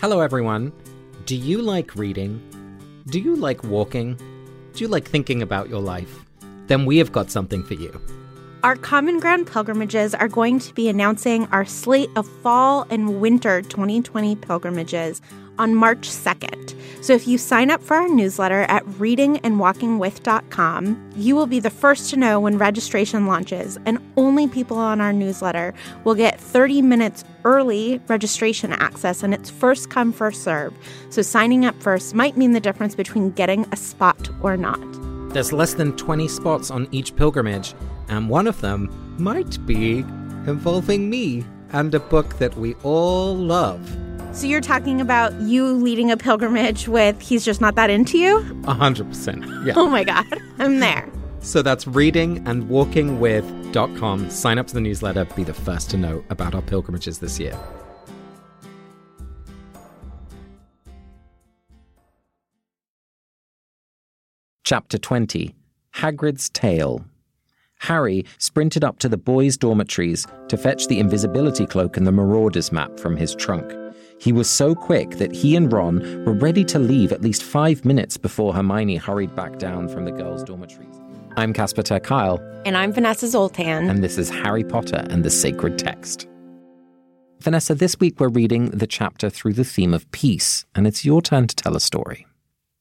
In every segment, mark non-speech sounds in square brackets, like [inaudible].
Hello, everyone. Do you like reading? Do you like walking? Do you like thinking about your life? Then we have got something for you. Our Common Ground pilgrimages are going to be announcing our slate of fall and winter 2020 pilgrimages on March 2nd. So if you sign up for our newsletter at readingandwalkingwith.com, you will be the first to know when registration launches, and only people on our newsletter will get 30 minutes early registration access, and it's first come, first serve. So signing up first might mean the difference between getting a spot or not. There's less than 20 spots on each pilgrimage, and one of them might be involving me and a book that we all love. So you're talking about you leading a pilgrimage with He's Just Not That Into You? A hundred percent. Yeah. Oh my God, I'm there. So that's readingandwalkingwith.com. Sign up to the newsletter, be the first to know about our pilgrimages this year. Chapter 20 Hagrid's Tale. Harry sprinted up to the boys' dormitories to fetch the invisibility cloak and the Marauders map from his trunk. He was so quick that he and Ron were ready to leave at least five minutes before Hermione hurried back down from the girls' dormitories. I'm Casper ter Kuile. And I'm Vanessa Zoltan. And this is Harry Potter and the Sacred Text. Vanessa, this week we're reading the chapter through the theme of peace, and it's your turn to tell a story.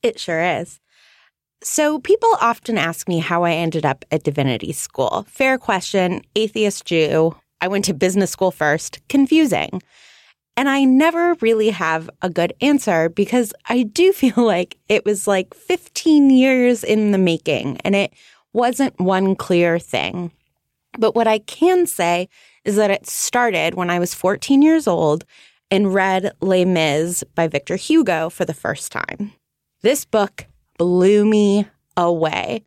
It sure is. So, people often ask me how I ended up at divinity school. Fair question, atheist Jew. I went to business school first. Confusing. And I never really have a good answer because I do [laughs] feel like it was like 15 years in the making and it wasn't one clear thing. But what I can say is that it started when I was 14 years old and read Les Mis by Victor Hugo for the first time. This book blew me away.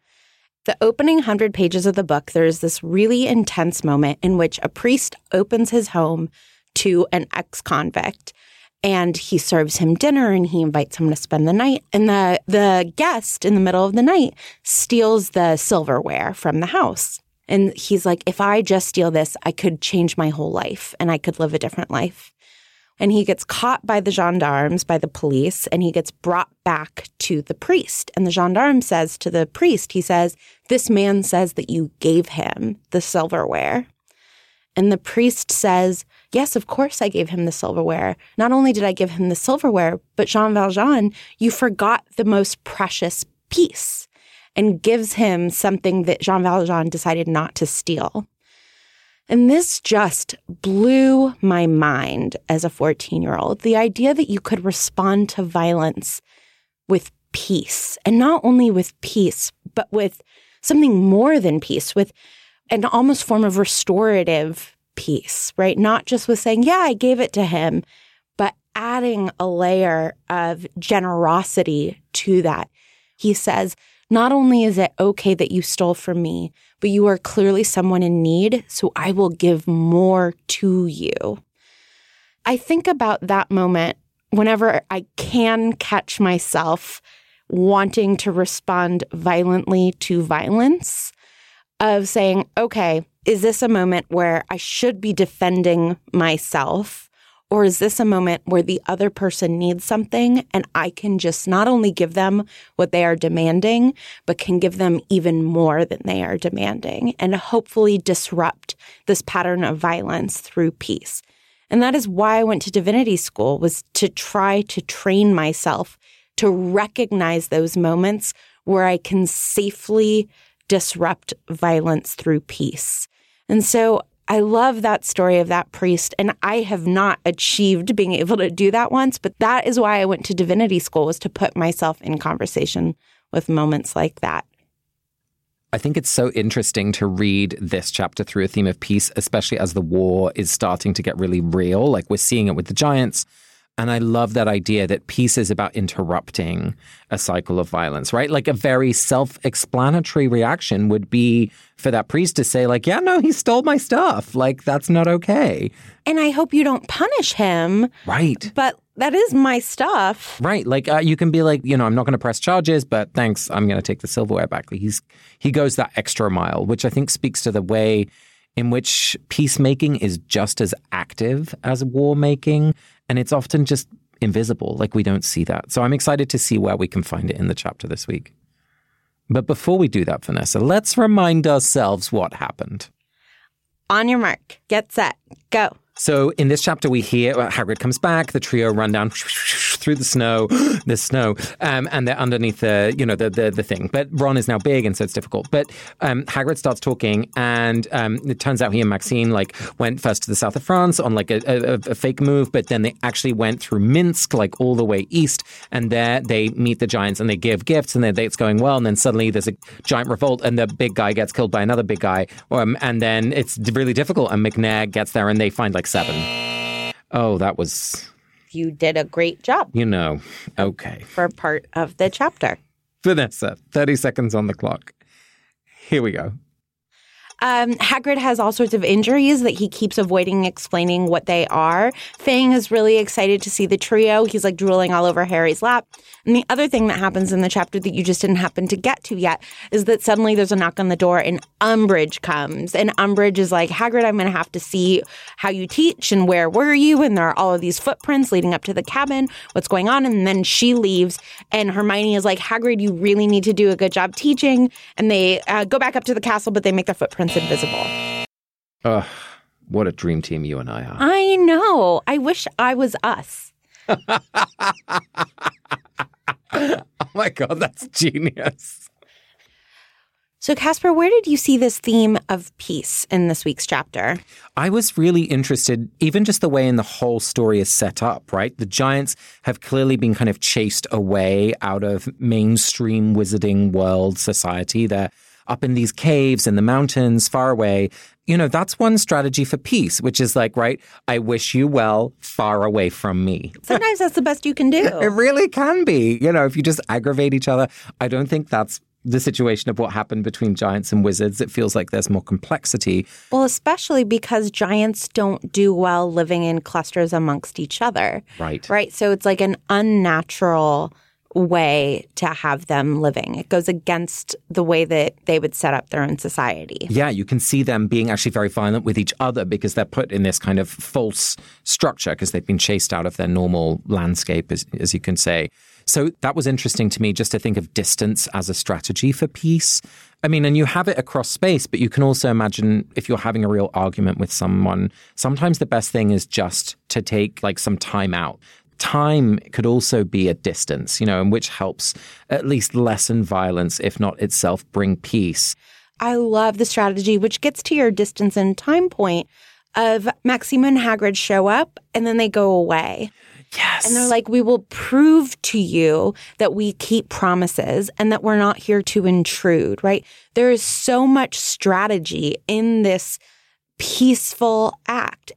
The opening 100 pages of the book, there's this really intense moment in which a priest opens his home to an ex convict and he serves him dinner and he invites him to spend the night and the the guest in the middle of the night steals the silverware from the house and he's like if i just steal this i could change my whole life and i could live a different life and he gets caught by the gendarmes, by the police, and he gets brought back to the priest. And the gendarme says to the priest, he says, This man says that you gave him the silverware. And the priest says, Yes, of course I gave him the silverware. Not only did I give him the silverware, but Jean Valjean, you forgot the most precious piece and gives him something that Jean Valjean decided not to steal. And this just blew my mind as a 14 year old. The idea that you could respond to violence with peace, and not only with peace, but with something more than peace, with an almost form of restorative peace, right? Not just with saying, yeah, I gave it to him, but adding a layer of generosity to that. He says, not only is it okay that you stole from me, but you are clearly someone in need, so I will give more to you. I think about that moment whenever I can catch myself wanting to respond violently to violence, of saying, okay, is this a moment where I should be defending myself? Or is this a moment where the other person needs something and I can just not only give them what they are demanding, but can give them even more than they are demanding and hopefully disrupt this pattern of violence through peace? And that is why I went to divinity school was to try to train myself to recognize those moments where I can safely disrupt violence through peace. And so I love that story of that priest. And I have not achieved being able to do that once, but that is why I went to divinity school was to put myself in conversation with moments like that. I think it's so interesting to read this chapter through a theme of peace, especially as the war is starting to get really real. Like we're seeing it with the giants, and I love that idea that peace is about interrupting a cycle of violence, right? Like a very self explanatory reaction would be for that priest to say, like, yeah, no, he stole my stuff. Like, that's not okay. And I hope you don't punish him. Right. But that is my stuff. Right. Like, uh, you can be like, you know, I'm not going to press charges, but thanks. I'm going to take the silverware back. He's, he goes that extra mile, which I think speaks to the way in which peacemaking is just as active as war making and it's often just invisible. Like we don't see that. So I'm excited to see where we can find it in the chapter this week. But before we do that, Vanessa, let's remind ourselves what happened. On your mark, get set, go. So in this chapter, we hear uh, Hagrid comes back. The trio run down [gasps] through the snow, [gasps] the snow, um, and they're underneath the you know the, the the thing. But Ron is now big, and so it's difficult. But um, Hagrid starts talking, and um, it turns out he and Maxime like went first to the south of France on like a, a, a, fake move, but then they actually went through Minsk, like all the way east, and there they meet the giants and they give gifts, and it's going well. And then suddenly there's a giant revolt, and the big guy gets killed by another big guy, um, and then it's really difficult. And Macnair gets there, and they find like seven. Oh, that was. You did a great job. You know, okay. For part of the chapter. Vanessa, 30 seconds on the clock. Here we go. Um, Hagrid has all sorts of injuries that he keeps avoiding explaining what they are. Fang is really excited to see the trio. He's like drooling all over Harry's lap. And the other thing that happens in the chapter that you just didn't happen to get to yet is that suddenly there's a knock on the door and Umbridge comes. And Umbridge is like, Hagrid, I'm going to have to see how you teach and where were you? And there are all of these footprints leading up to the cabin. What's going on? And then she leaves and Hermione is like, Hagrid, you really need to do a good job teaching. And they uh, go back up to the castle, but they make their footprints invisible. Ugh, what a dream team you and I are. I know. I wish I was us. [laughs] oh my God, that's genius. So, Casper, where did you see this theme of peace in this week's chapter? I was really interested, even just the way in the whole story is set up, right? The giants have clearly been kind of chased away out of mainstream wizarding world society. They're up in these caves in the mountains far away. You know, that's one strategy for peace, which is like, right, I wish you well far away from me. [laughs] Sometimes that's the best you can do. It really can be. You know, if you just aggravate each other, I don't think that's the situation of what happened between giants and wizards. It feels like there's more complexity. Well, especially because giants don't do well living in clusters amongst each other. Right. Right. So it's like an unnatural way to have them living. It goes against the way that they would set up their own society. Yeah, you can see them being actually very violent with each other because they're put in this kind of false structure because they've been chased out of their normal landscape, as, as you can say. So that was interesting to me just to think of distance as a strategy for peace. I mean, and you have it across space, but you can also imagine if you're having a real argument with someone, sometimes the best thing is just to take like some time out time could also be a distance, you know, and which helps at least lessen violence, if not itself bring peace. I love the strategy, which gets to your distance and time point of Maxime and Hagrid show up and then they go away. Yes. And they're like, we will prove to you that we keep promises and that we're not here to intrude, right? There is so much strategy in this peaceful act.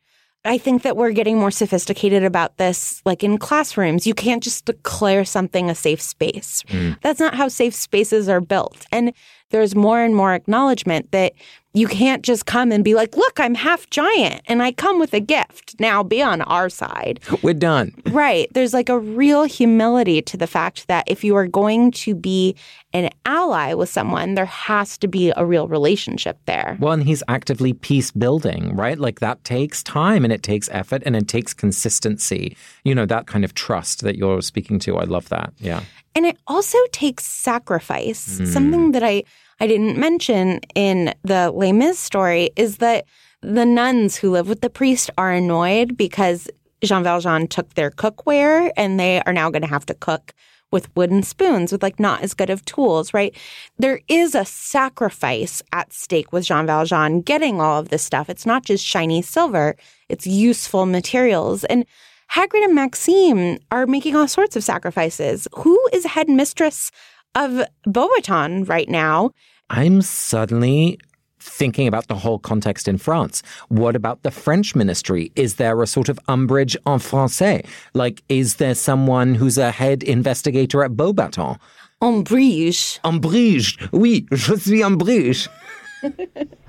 I think that we're getting more sophisticated about this, like in classrooms. You can't just declare something a safe space. Mm. That's not how safe spaces are built. And there's more and more acknowledgement that you can't just come and be like, look, I'm half giant and I come with a gift. Now be on our side. We're done. Right. There's like a real humility to the fact that if you are going to be an ally with someone, there has to be a real relationship there. Well, and he's actively peace building, right? Like that takes time and it takes effort and it takes consistency. You know, that kind of trust that you're speaking to. I love that. Yeah. And it also takes sacrifice. Mm. Something that I I didn't mention in the Les Mis story is that the nuns who live with the priest are annoyed because Jean Valjean took their cookware and they are now going to have to cook with wooden spoons with like not as good of tools, right? There is a sacrifice at stake with Jean Valjean getting all of this stuff. It's not just shiny silver, it's useful materials. And Hagrid and Maxime are making all sorts of sacrifices. Who is headmistress of Beauxbaton right now. I'm suddenly thinking about the whole context in France. What about the French ministry? Is there a sort of Umbridge en français? Like, is there someone who's a head investigator at Beauxbaton? Umbridge. Umbridge. Oui, je suis Umbridge.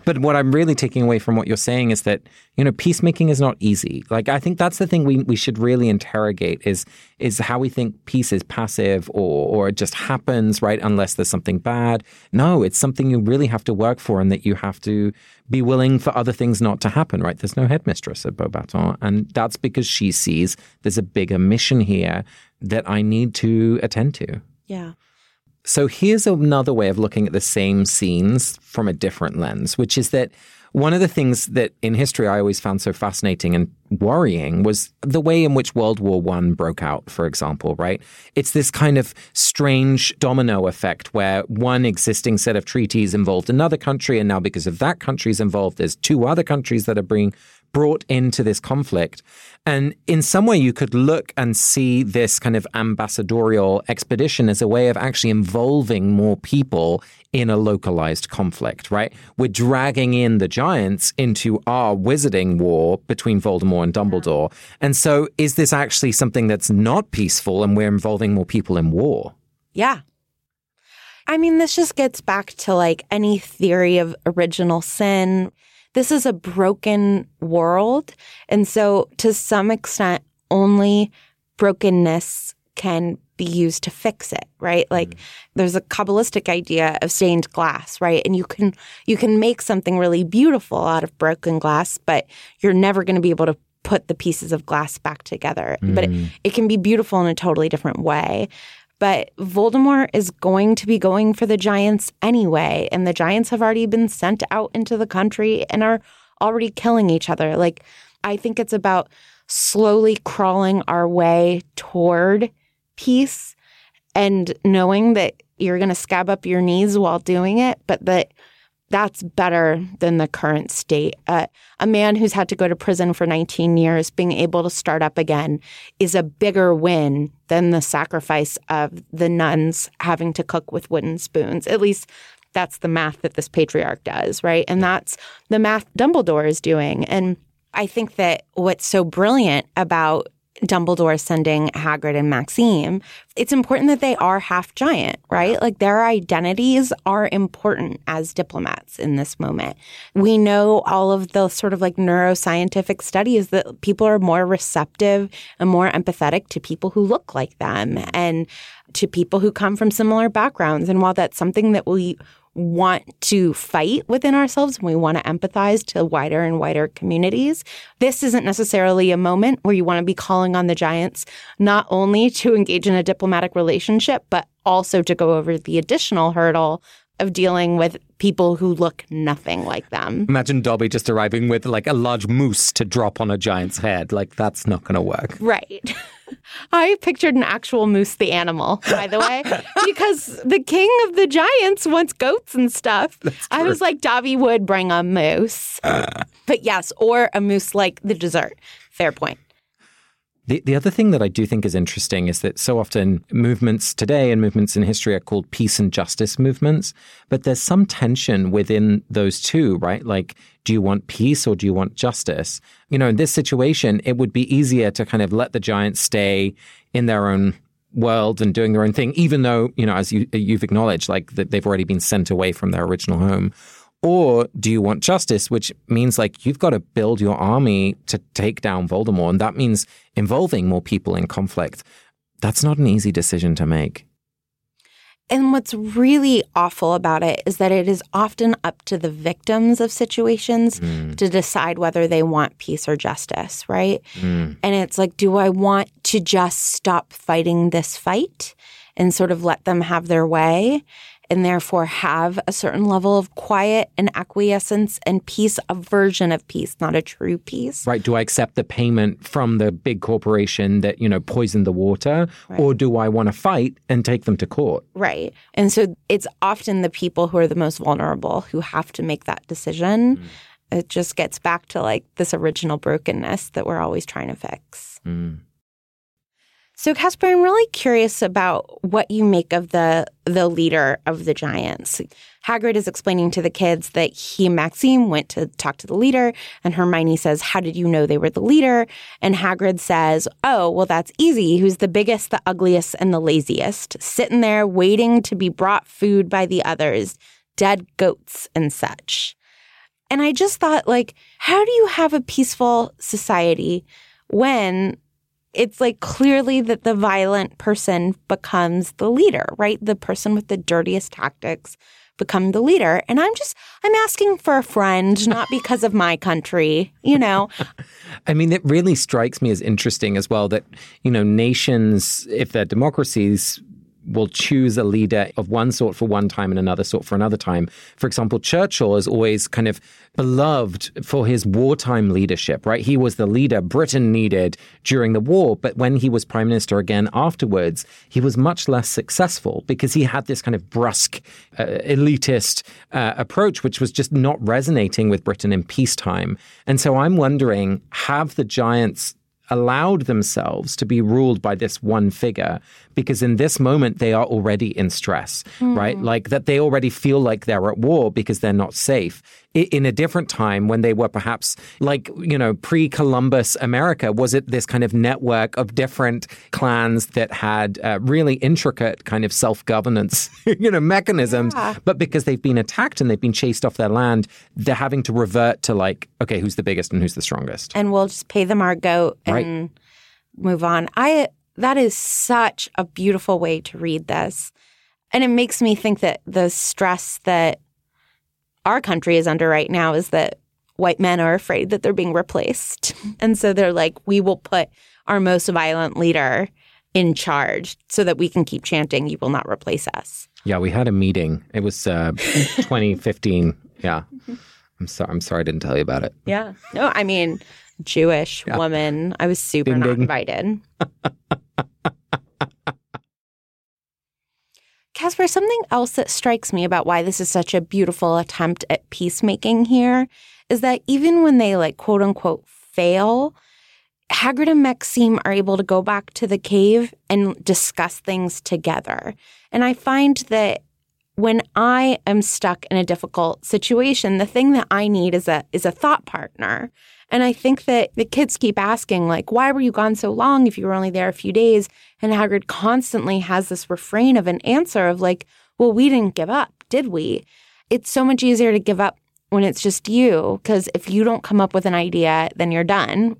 But what I'm really taking away from what you're saying is that, you know, peacemaking is not easy. Like I think that's the thing we, we should really interrogate is is how we think peace is passive or or it just happens, right? Unless there's something bad. No, it's something you really have to work for and that you have to be willing for other things not to happen, right? There's no headmistress at Beauxbaton. And that's because she sees there's a bigger mission here that I need to attend to. Yeah. So here's another way of looking at the same scenes from a different lens, which is that one of the things that in history I always found so fascinating and worrying was the way in which World War One broke out, for example, right? It's this kind of strange domino effect where one existing set of treaties involved another country, and now because of that country's involved, there's two other countries that are being brought into this conflict. And in some way, you could look and see this kind of ambassadorial expedition as a way of actually involving more people in a localized conflict, right? We're dragging in the giants into our wizarding war between Voldemort and Dumbledore. And so, is this actually something that's not peaceful and we're involving more people in war? Yeah. I mean, this just gets back to like any theory of original sin this is a broken world. And so to some extent, only brokenness can be used to fix it, right? Like mm. there's a kabbalistic idea of stained glass, right? And you can you can make something really beautiful out of broken glass, but you're never going to be able to put the pieces of glass back together. Mm. But it, it can be beautiful in a totally different way. But Voldemort is going to be going for the Giants anyway. And the Giants have already been sent out into the country and are already killing each other. Like, I think it's about slowly crawling our way toward peace and knowing that you're going to scab up your knees while doing it, but that that's better than the current state. Uh, a man who's had to go to prison for 19 years being able to start up again is a bigger win than the sacrifice of the nuns having to cook with wooden spoons. At least that's the math that this patriarch does, right? And that's the math Dumbledore is doing. And I think that what's so brilliant about Dumbledore sending Hagrid and Maxime, it's important that they are half giant, right? Like their identities are important as diplomats in this moment. We know all of the sort of like neuroscientific studies that people are more receptive and more empathetic to people who look like them mm-hmm. and to people who come from similar backgrounds. And while that's something that we want to fight within ourselves and we want to empathize to wider and wider communities. This isn't necessarily a moment where you want to be calling on the giants not only to engage in a diplomatic relationship, but also to go over the additional hurdle of dealing with people who look nothing like them. Imagine Dobby just arriving with like a large moose to drop on a giant's head. Like that's not going to work. Right. [laughs] I pictured an actual moose the animal, by the way, [laughs] because the king of the giants wants goats and stuff. I was like, Dobby would bring a moose. Uh. but yes, or a moose like the dessert. Fair point. The, the other thing that I do think is interesting is that so often movements today and movements in history are called peace and justice movements, but there's some tension within those two, right? Like, do you want peace or do you want justice? You know, in this situation, it would be easier to kind of let the giants stay in their own world and doing their own thing, even though, you know, as you, you've acknowledged, like that they've already been sent away from their original home. Or do you want justice, which means like you've got to build your army to take down Voldemort? And that means involving more people in conflict. That's not an easy decision to make. And what's really awful about it is that it is often up to the victims of situations mm. to decide whether they want peace or justice, right? Mm. And it's like, do I want to just stop fighting this fight and sort of let them have their way? And therefore have a certain level of quiet and acquiescence and peace, a version of peace, not a true peace. Right. Do I accept the payment from the big corporation that, you know, poisoned the water? Right. Or do I want to fight and take them to court? Right. And so it's often the people who are the most vulnerable who have to make that decision. Mm. It just gets back to like this original brokenness that we're always trying to fix. Mm. So Casper, I'm really curious about what you make of the the leader of the giants. Hagrid is explaining to the kids that he Maxime went to talk to the leader, and Hermione says, How did you know they were the leader? And Hagrid says, Oh, well, that's easy. Who's the biggest, the ugliest, and the laziest? Sitting there waiting to be brought food by the others. dead goats and such. And I just thought, like, how do you have a peaceful society when it's like clearly that the violent person becomes the leader, right? The person with the dirtiest tactics become the leader. And I'm just, I'm asking for a friend, not because of my country, you know? [laughs] I mean, it really strikes me as interesting as well that, you know, nations, if they're democracies, will choose a leader of one sort for one time and another sort for another time. For example, Churchill is always kind of beloved for his wartime leadership, right? He was the leader Britain needed during the war, but when he was prime minister again afterwards, he was much less successful because he had this kind of brusque, uh, elitist uh, approach, which was just not resonating with Britain in peacetime. And so I'm wondering have the giants allowed themselves to be ruled by this one figure because in this moment they are already in stress, mm. right? Like that they already feel like they're at war because they're not safe. In a different time when they were perhaps like, you know, pre Columbus America, was it this kind of network of different clans that had uh, really intricate kind of self governance, [laughs] you know, mechanisms? Yeah. But because they've been attacked and they've been chased off their land, they're having to revert to like, okay, who's the biggest and who's the strongest? And we'll just pay them our goat and right. move on. I that is such a beautiful way to read this. And it makes me think that the stress that our country is under right now is that white men are afraid that they're being replaced. And so they're like, we will put our most violent leader in charge so that we can keep chanting, you will not replace us. Yeah, we had a meeting. It was uh, [laughs] 2015. Yeah. I'm sorry. I'm sorry I didn't tell you about it. Yeah. No, I mean, Jewish yeah. woman. I was super ding, not ding. invited. [laughs] Casper, something else that strikes me about why this is such a beautiful attempt at peacemaking here is that even when they like quote unquote fail, Hagrid and Maxime are able to go back to the cave and discuss things together. And I find that when I am stuck in a difficult situation, the thing that I need is a is a thought partner. And I think that the kids keep asking, like, why were you gone so long if you were only there a few days? And Hagrid constantly has this refrain of an answer of, like, well, we didn't give up, did we? It's so much easier to give up when it's just you, because if you don't come up with an idea, then you're done.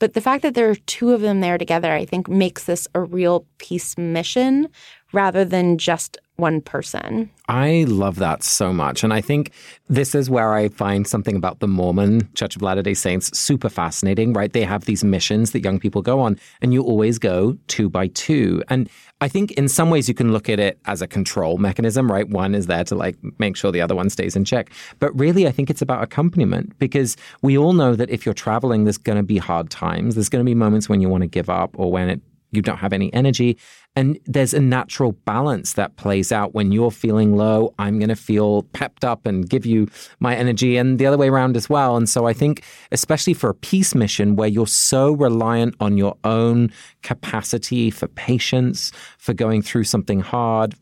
But the fact that there are two of them there together, I think, makes this a real peace mission rather than just one person. I love that so much. And I think this is where I find something about the Mormon Church of Latter day Saints super fascinating, right? They have these missions that young people go on, and you always go two by two. And I think in some ways you can look at it as a control mechanism, right? One is there to like make sure the other one stays in check. But really, I think it's about accompaniment because we all know that if you're traveling, there's going to be hard times. There's going to be moments when you want to give up or when it you don't have any energy. And there's a natural balance that plays out when you're feeling low. I'm going to feel pepped up and give you my energy, and the other way around as well. And so I think, especially for a peace mission where you're so reliant on your own capacity for patience, for going through something hard,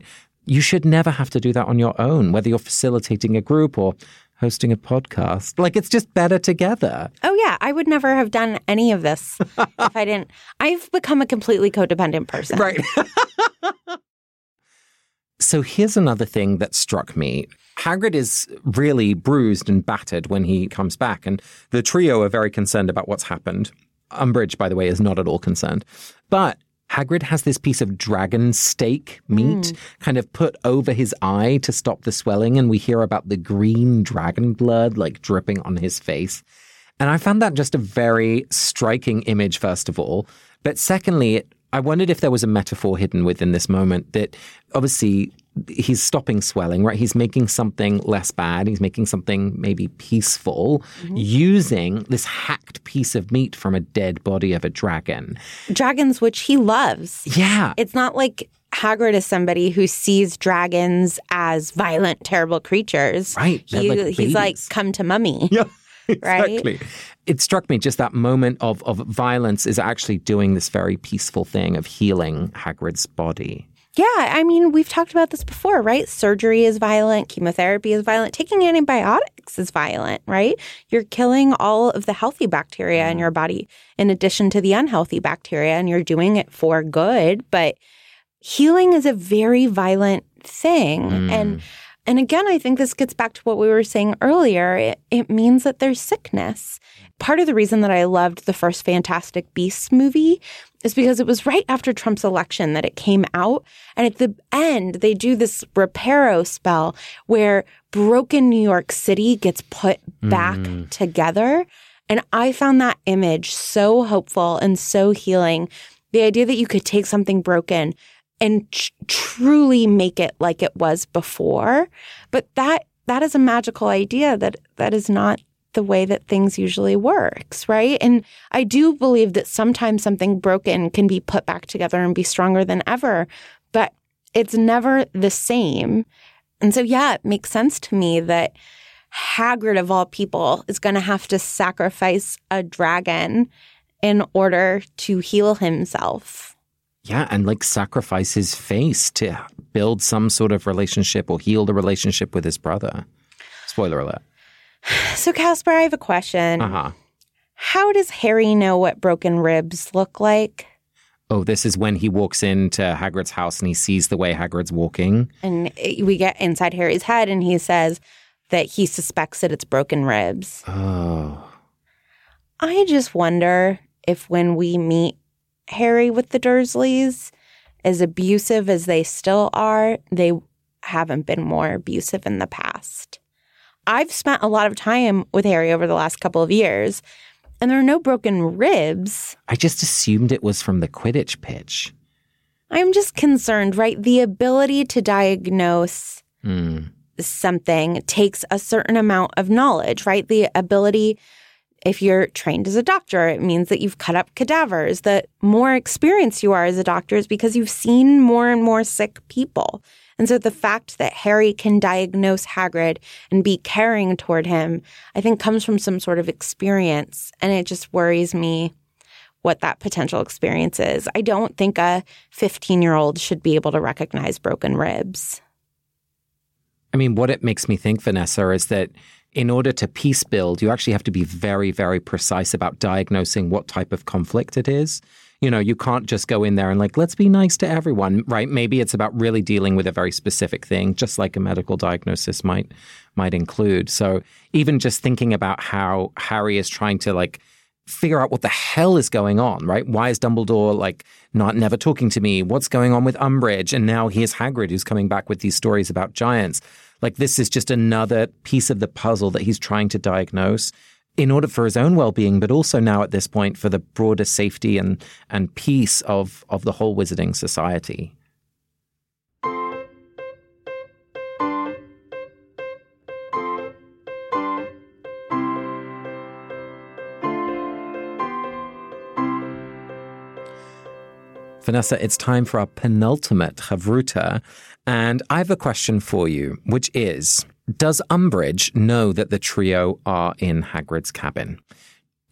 you should never have to do that on your own, whether you're facilitating a group or hosting a podcast. Like it's just better together. Oh yeah, I would never have done any of this [laughs] if I didn't. I've become a completely codependent person. Right. [laughs] so here's another thing that struck me. Hagrid is really bruised and battered when he comes back, and the trio are very concerned about what's happened. Umbridge, by the way, is not at all concerned. But Hagrid has this piece of dragon steak meat mm. kind of put over his eye to stop the swelling, and we hear about the green dragon blood like dripping on his face. And I found that just a very striking image, first of all. But secondly, I wondered if there was a metaphor hidden within this moment that obviously he's stopping swelling, right? He's making something less bad. He's making something maybe peaceful mm-hmm. using this hacked piece of meat from a dead body of a dragon. Dragons, which he loves. Yeah. It's not like Hagrid is somebody who sees dragons as violent, terrible creatures. Right. He, like he's like, come to mummy. [laughs] Yeah. Exactly. Right? It struck me just that moment of, of violence is actually doing this very peaceful thing of healing Hagrid's body. Yeah, I mean, we've talked about this before, right? Surgery is violent, chemotherapy is violent, taking antibiotics is violent, right? You're killing all of the healthy bacteria in mm. your body in addition to the unhealthy bacteria, and you're doing it for good. But healing is a very violent thing. Mm. And And again, I think this gets back to what we were saying earlier. It, it means that there's sickness. Part of the reason that I loved the first Fantastic Beasts movie is because it was right after Trump's election that it came out. And at the end, they do this reparo spell where broken New York City gets put back mm. together. And I found that image so hopeful and so healing. The idea that you could take something broken and tr- truly make it like it was before. But that that is a magical idea that that is not the way that things usually works, right? And I do believe that sometimes something broken can be put back together and be stronger than ever, but it's never the same. And so yeah, it makes sense to me that Hagrid of all people is going to have to sacrifice a dragon in order to heal himself. Yeah, and like sacrifice his face to build some sort of relationship or heal the relationship with his brother. Spoiler alert. [sighs] So, Casper, I have a question. Uh huh. How does Harry know what broken ribs look like? Oh, this is when he walks into Hagrid's house and he sees the way Hagrid's walking. And we get inside Harry's head and he says that he suspects that it's broken ribs. Oh. I just wonder if when we meet Harry with the Dursleys, as abusive as they still are, they haven't been more abusive in the past. I've spent a lot of time with Harry over the last couple of years, and there are no broken ribs. I just assumed it was from the Quidditch pitch. I'm just concerned, right? The ability to diagnose mm. something takes a certain amount of knowledge, right? The ability, if you're trained as a doctor, it means that you've cut up cadavers. The more experienced you are as a doctor is because you've seen more and more sick people. And so the fact that Harry can diagnose Hagrid and be caring toward him, I think comes from some sort of experience. And it just worries me what that potential experience is. I don't think a 15 year old should be able to recognize broken ribs. I mean, what it makes me think, Vanessa, is that in order to peace build, you actually have to be very, very precise about diagnosing what type of conflict it is. You know, you can't just go in there and like, let's be nice to everyone, right? Maybe it's about really dealing with a very specific thing, just like a medical diagnosis might might include. So even just thinking about how Harry is trying to like figure out what the hell is going on, right? Why is Dumbledore like not never talking to me? What's going on with Umbridge? And now here's Hagrid who's coming back with these stories about giants. Like this is just another piece of the puzzle that he's trying to diagnose in order for his own well-being, but also now at this point for the broader safety and and peace of of the whole wizarding society. Vanessa, it's time for our penultimate Chavruta. And I have a question for you, which is does Umbridge know that the trio are in Hagrid's cabin?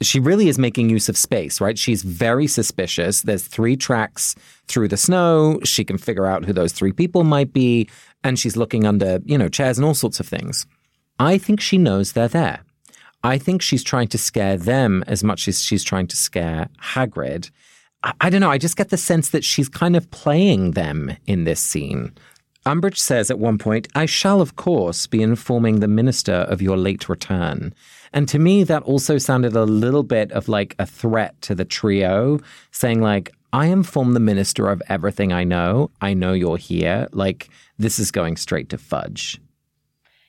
She really is making use of space, right? She's very suspicious. There's three tracks through the snow. She can figure out who those three people might be. And she's looking under, you know, chairs and all sorts of things. I think she knows they're there. I think she's trying to scare them as much as she's trying to scare Hagrid. I, I don't know. I just get the sense that she's kind of playing them in this scene. Umbridge says at one point, I shall, of course, be informing the minister of your late return. And to me, that also sounded a little bit of like a threat to the trio, saying, like, I inform the minister of everything I know. I know you're here. Like, this is going straight to Fudge.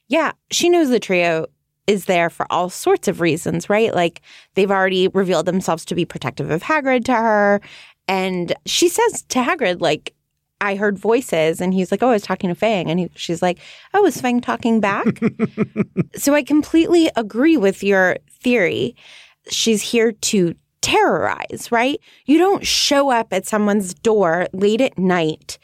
Yeah, she knows the trio is there for all sorts of reasons, right? Like, they've already revealed themselves to be protective of Hagrid to her. And she says to Hagrid, like, I heard voices and he's like, Oh, I was talking to Fang. And he, she's like, Oh, is Fang talking back? [laughs] so I completely agree with your theory. She's here to terrorize, right? You don't show up at someone's door late at night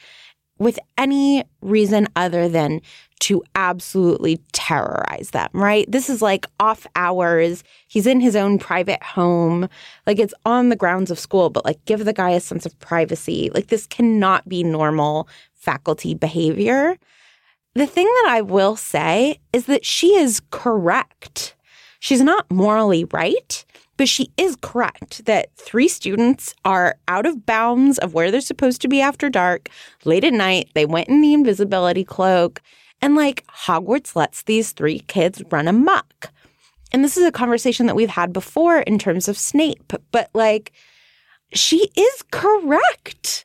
with any reason other than to absolutely terrorize them, right? This is like off hours. He's in his own private home. Like it's on the grounds of school, but like give the guy a sense of privacy. Like this cannot be normal faculty behavior. The thing that I will say is that she is correct. She's not morally right, but she is correct that three students are out of bounds of where they're supposed to be after dark, late at night. They went in the invisibility cloak And like Hogwarts lets these three kids run amok. And this is a conversation that we've had before in terms of Snape, but like she is correct.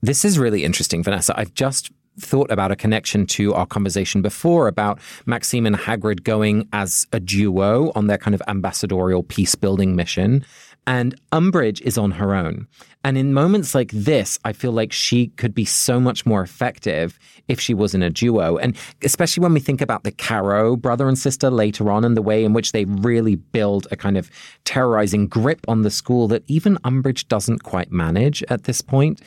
This is really interesting, Vanessa. I've just thought about a connection to our conversation before about Maxime and Hagrid going as a duo on their kind of ambassadorial peace building mission. And Umbridge is on her own. And in moments like this, I feel like she could be so much more effective if she was in a duo. And especially when we think about the Carrow brother and sister later on and the way in which they really build a kind of terrorizing grip on the school that even Umbridge doesn't quite manage at this point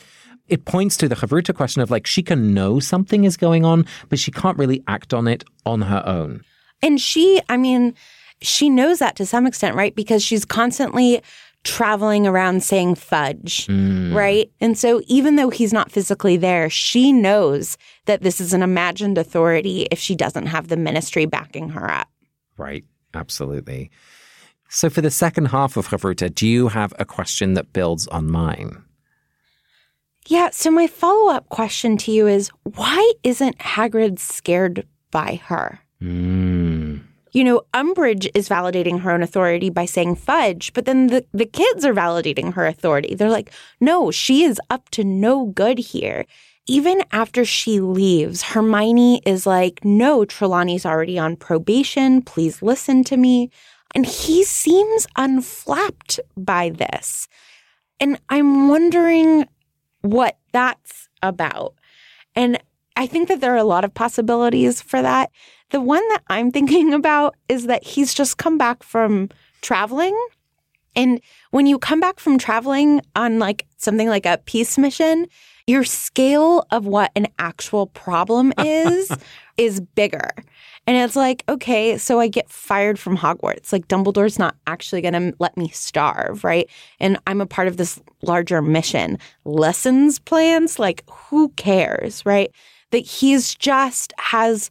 it points to the Chavruta question of like she can know something is going on, but she can't really act on it on her own. And she, I mean, she knows that to some extent, right? Because she's constantly traveling around saying Fudge, mm. right? And so even though he's not physically there, she knows that this is an imagined authority if she doesn't have the ministry backing her up. Right. Absolutely. So for the second half of Chavruta, do you have a question that builds on mine? Yeah. So my follow up question to you is why isn't Hagrid scared by her? Mm. You know, Umbridge is validating her own authority by saying Fudge, but then the, the kids are validating her authority. They're like, no, she is up to no good here. Even after she leaves, Hermione is like, no, Trelawney's already on probation. Please listen to me. And he seems unflapped by this. And I'm wondering what that's about. And I think that there are a lot of possibilities for that. The one that I'm [laughs] thinking about is that he's just come back from traveling. And when you come back from traveling on like something like a peace mission, your scale of what an actual problem [laughs] is is bigger. And it's like, okay, so I get fired from Hogwarts. Like Dumbledore's not actually going to let me starve, right? And I'm a part of this larger mission. Lessons plans, like who cares, right? That he's just has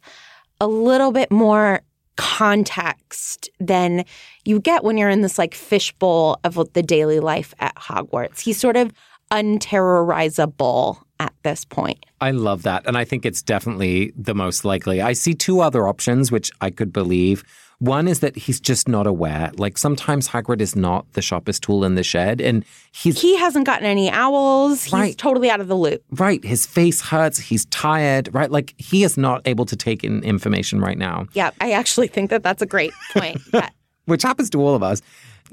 a little bit more context than you get when you're in this like fishbowl of the daily life at Hogwarts. He's sort of unterrorizable at this point. I love that. And I think it's definitely the most likely. I see two other options, which I could believe. One is that he's just not aware. Like sometimes Hagrid is not the sharpest tool in the shed, and he's he hasn't gotten any owls. He's totally out of the loop. Right. His face hurts. He's tired. Right. Like he is not able to take in information right now. Yeah, I actually think that that's a great point. [laughs] Which happens to all of us.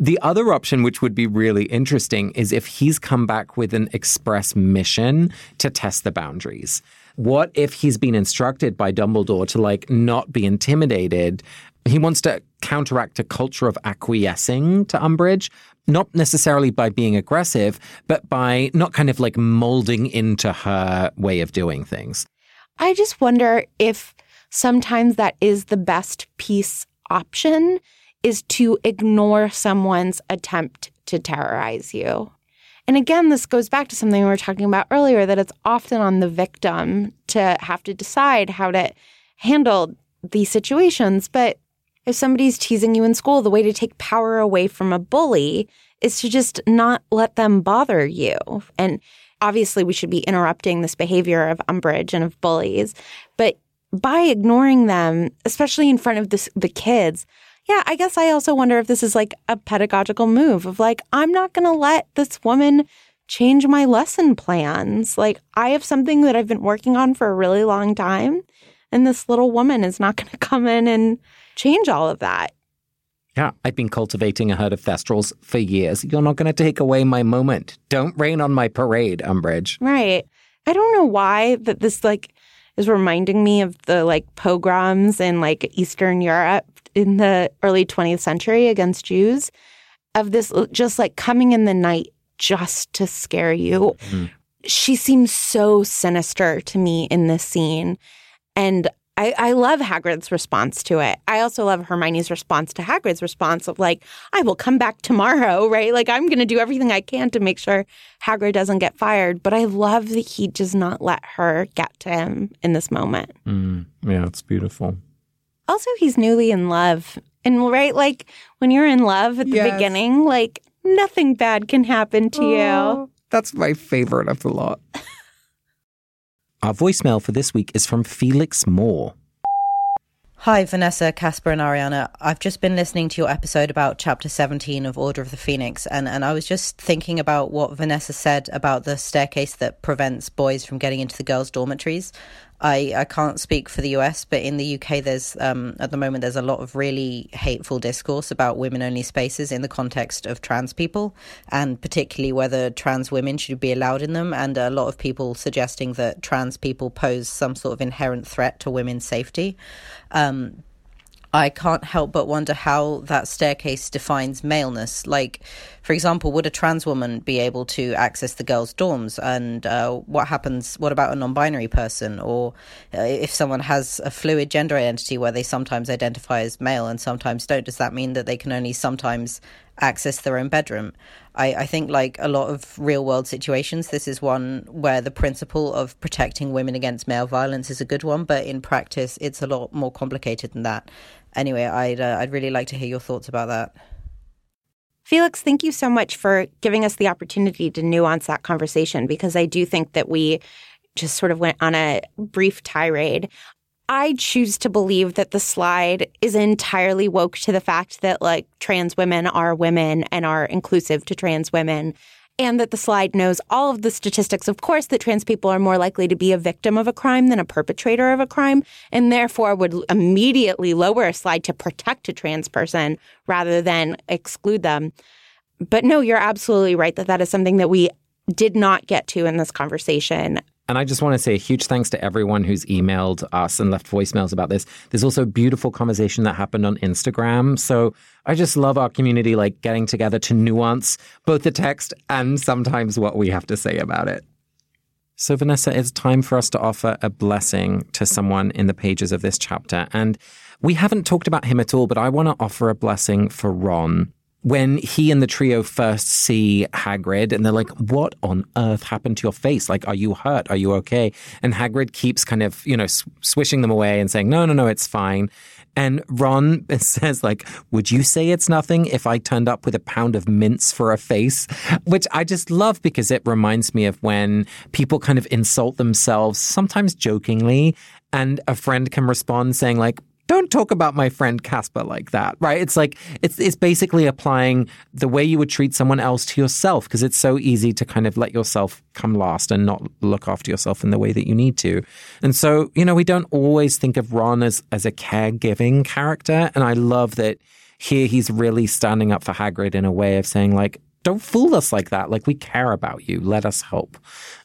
The other option, which would be really interesting, is if he's come back with an express mission to test the boundaries. What if he's been instructed by Dumbledore to like not be intimidated? He wants to counteract a culture of acquiescing to Umbridge, not necessarily by being aggressive, but by not kind of like molding into her way of doing things. I just wonder if sometimes that is the best peace option is to ignore someone's attempt to terrorize you. And again, this goes back to something we were talking about earlier that it's often on the victim to have to decide how to handle these situations. But if somebody's teasing you in school, the way to take power away from a bully is to just not let them bother you. And obviously, we should be interrupting this behavior of Umbridge and of bullies. But by ignoring them, especially in front of the kids, yeah, I guess I also wonder if this is like a pedagogical move of like, I'm not going to let this woman change my lesson plans. Like, I have something that I've been working on for a really long time, and this little woman is not [laughs] going to come in and change all of that. Yeah, I've been cultivating a herd of Thestrals for years. You're not going to take away my moment. Don't rain on my parade, Umbridge. Right. I don't know why that this like is reminding me of the like pogroms in like Eastern Europe in the early 20th century against Jews of this just like coming in the night just to scare you. Mm. She seems so sinister to me in this scene. And I, I love Hagrid's response to it. I also love Hermione's response to Hagrid's response of like, I will come back tomorrow, [laughs] right? Like I'm going to do everything I can to make sure Hagrid doesn't get fired. But I love that he does not let her get to him in this moment. Mm. Yeah, it's beautiful. Also, he's newly in love. And right, like when you're in love at the yes. beginning, like nothing bad can happen to oh, you. That's my favorite of the lot. [laughs] Our voicemail for this week is from Felix Moore. Hi, Vanessa, Casper, and Ariana. I've just been listening to your episode about chapter 17 of Order of the Phoenix, and, and I was just thinking about what Vanessa said about the staircase that prevents boys from getting into the girls' dormitories. I, I can't speak for the US, but in the UK, there's um, at the moment there's a lot of really hateful discourse about women-only spaces in the context of trans people, and particularly whether trans women should be allowed in them. And a lot of people suggesting that trans people pose some sort of inherent threat to women's safety. Um, I can't help but wonder how that staircase defines maleness. Like, for example, would a trans woman be able to access the girls' dorms? And uh, what happens? What about a non binary person? Or uh, if someone has a fluid gender identity where they sometimes identify as male and sometimes don't, does that mean that they can only sometimes access their own bedroom? I, I think, like a lot of real world situations, this is one where the principle of protecting women against male violence is a good one, but in practice, it's a lot more complicated than that anyway, I'd uh, I'd really like to hear your thoughts about that. Felix, thank you so much for giving us the opportunity to nuance that conversation because I do think that we just sort of went on a brief tirade. I choose to believe that the slide is entirely woke to the fact that like trans women are women and are inclusive to trans women and that the slide knows all of the statistics, of course, that trans people are more likely to be a victim of a crime than a perpetrator of a crime, and therefore would immediately lower a slide to protect a trans person rather than exclude them. But no, you're absolutely right that that is something that we did not get to in this conversation. And I just want to say a huge thanks to everyone who's emailed us and left voicemails about this. There's also a beautiful conversation that happened on Instagram. So I just love our community like getting together to nuance both the text and sometimes what we have to say about it. So, Vanessa, it's time for us to offer a blessing to someone in the pages of this chapter. And we haven't talked about him at all, but I want to offer a blessing for Ron when he and the trio first see Hagrid and they're like, What on earth happened to your face? Like, are you hurt? Are you okay? And Hagrid keeps kind of, you know, swishing them away and saying, No, no, no, it's fine. And Ron [laughs] says, like, would you say it's nothing if I turned up with a pound of mince for a face? Which I just love because it reminds me of when people kind of insult themselves, sometimes jokingly, and a friend can respond saying, like, don't talk about my friend Casper like that, right? It's like it's it's basically applying the way you would treat someone else to yourself because it's so easy to kind of let yourself come last and not look after yourself in the way that you need to. And so, you know, we don't always think of Ron as as a caregiving character, and I love that here he's really standing up for Hagrid in a way of saying like don't fool us like that. Like we care about you. Let us help.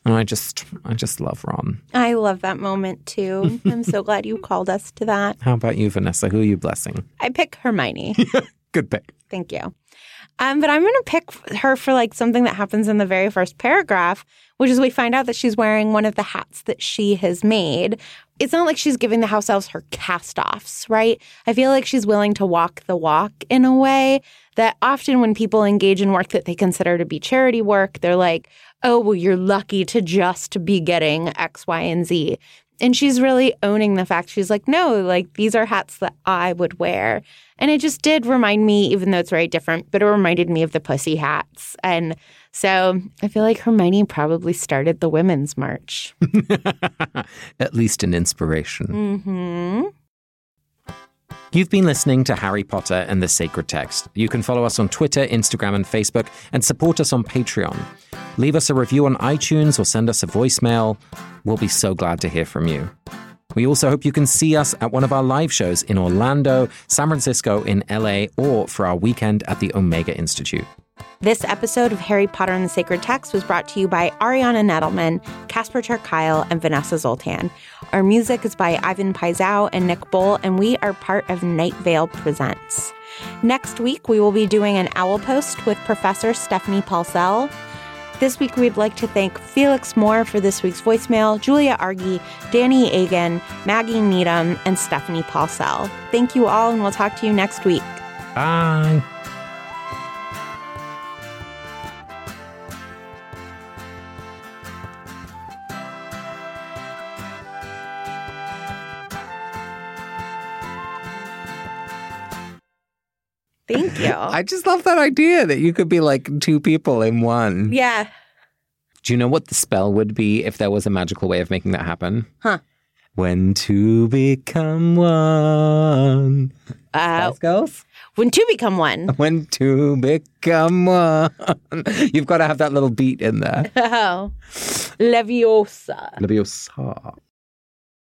And I just, I just love Ron. I love that moment too. [laughs] I'm so glad you called us to that. How about you, Vanessa? Who are you blessing? I pick Hermione. [laughs] Good pick. Thank you. Um, but I'm going to pick her for like something that happens in the very first paragraph, which is we find out that she's wearing one of the hats that she has made. It's not like she's giving the house elves her cast offs, right? I feel like she's willing to walk the walk in a way that often when people engage in work that they consider to be charity work, they're like, oh, well, you're lucky to just be getting X, Y, and Z. And she's really owning the fact she's like, no, like these are hats that I would wear. And it just did remind me, even though it's very different, but it reminded me of the pussy hats. And so I feel like Hermione probably started the women's march. [laughs] At least an inspiration. Mm-hmm. You've been listening to Harry Potter and the Sacred Text. You can follow us on Twitter, Instagram, and Facebook, and support us on Patreon. Leave us a review on iTunes or send us a voicemail. We'll be so glad to hear from you. We also hope you can see us at one of our live shows in Orlando, San Francisco, in LA, or for our weekend at the Omega Institute. This episode of Harry Potter and the Sacred Text was brought to you by Ariana Nedelman, Casper ter Kuile, and Vanessa Zoltan. Our music is by Ivan Paisau and Nick Bull, and we are part of Night Vale Presents. Next week, we will be doing an owl post with Professor Stephanie Paulsell. This week, we'd like to thank Felix Moore for this week's voicemail, Julia Argy, Danny Agan, Maggie Needham, and Stephanie Paulsell. Thank you all, and we'll talk to you next week. Bye. Thank [laughs] you. I just love that idea that you could be like two people in one. Yeah. Do you know what the spell would be if there was a magical way of making that happen? Huh. When two become one. Uh, Spice Girls? when two become one. [laughs] When two become one. You've got to have that little beat in there. [laughs] Oh, Leviosa. Leviosa.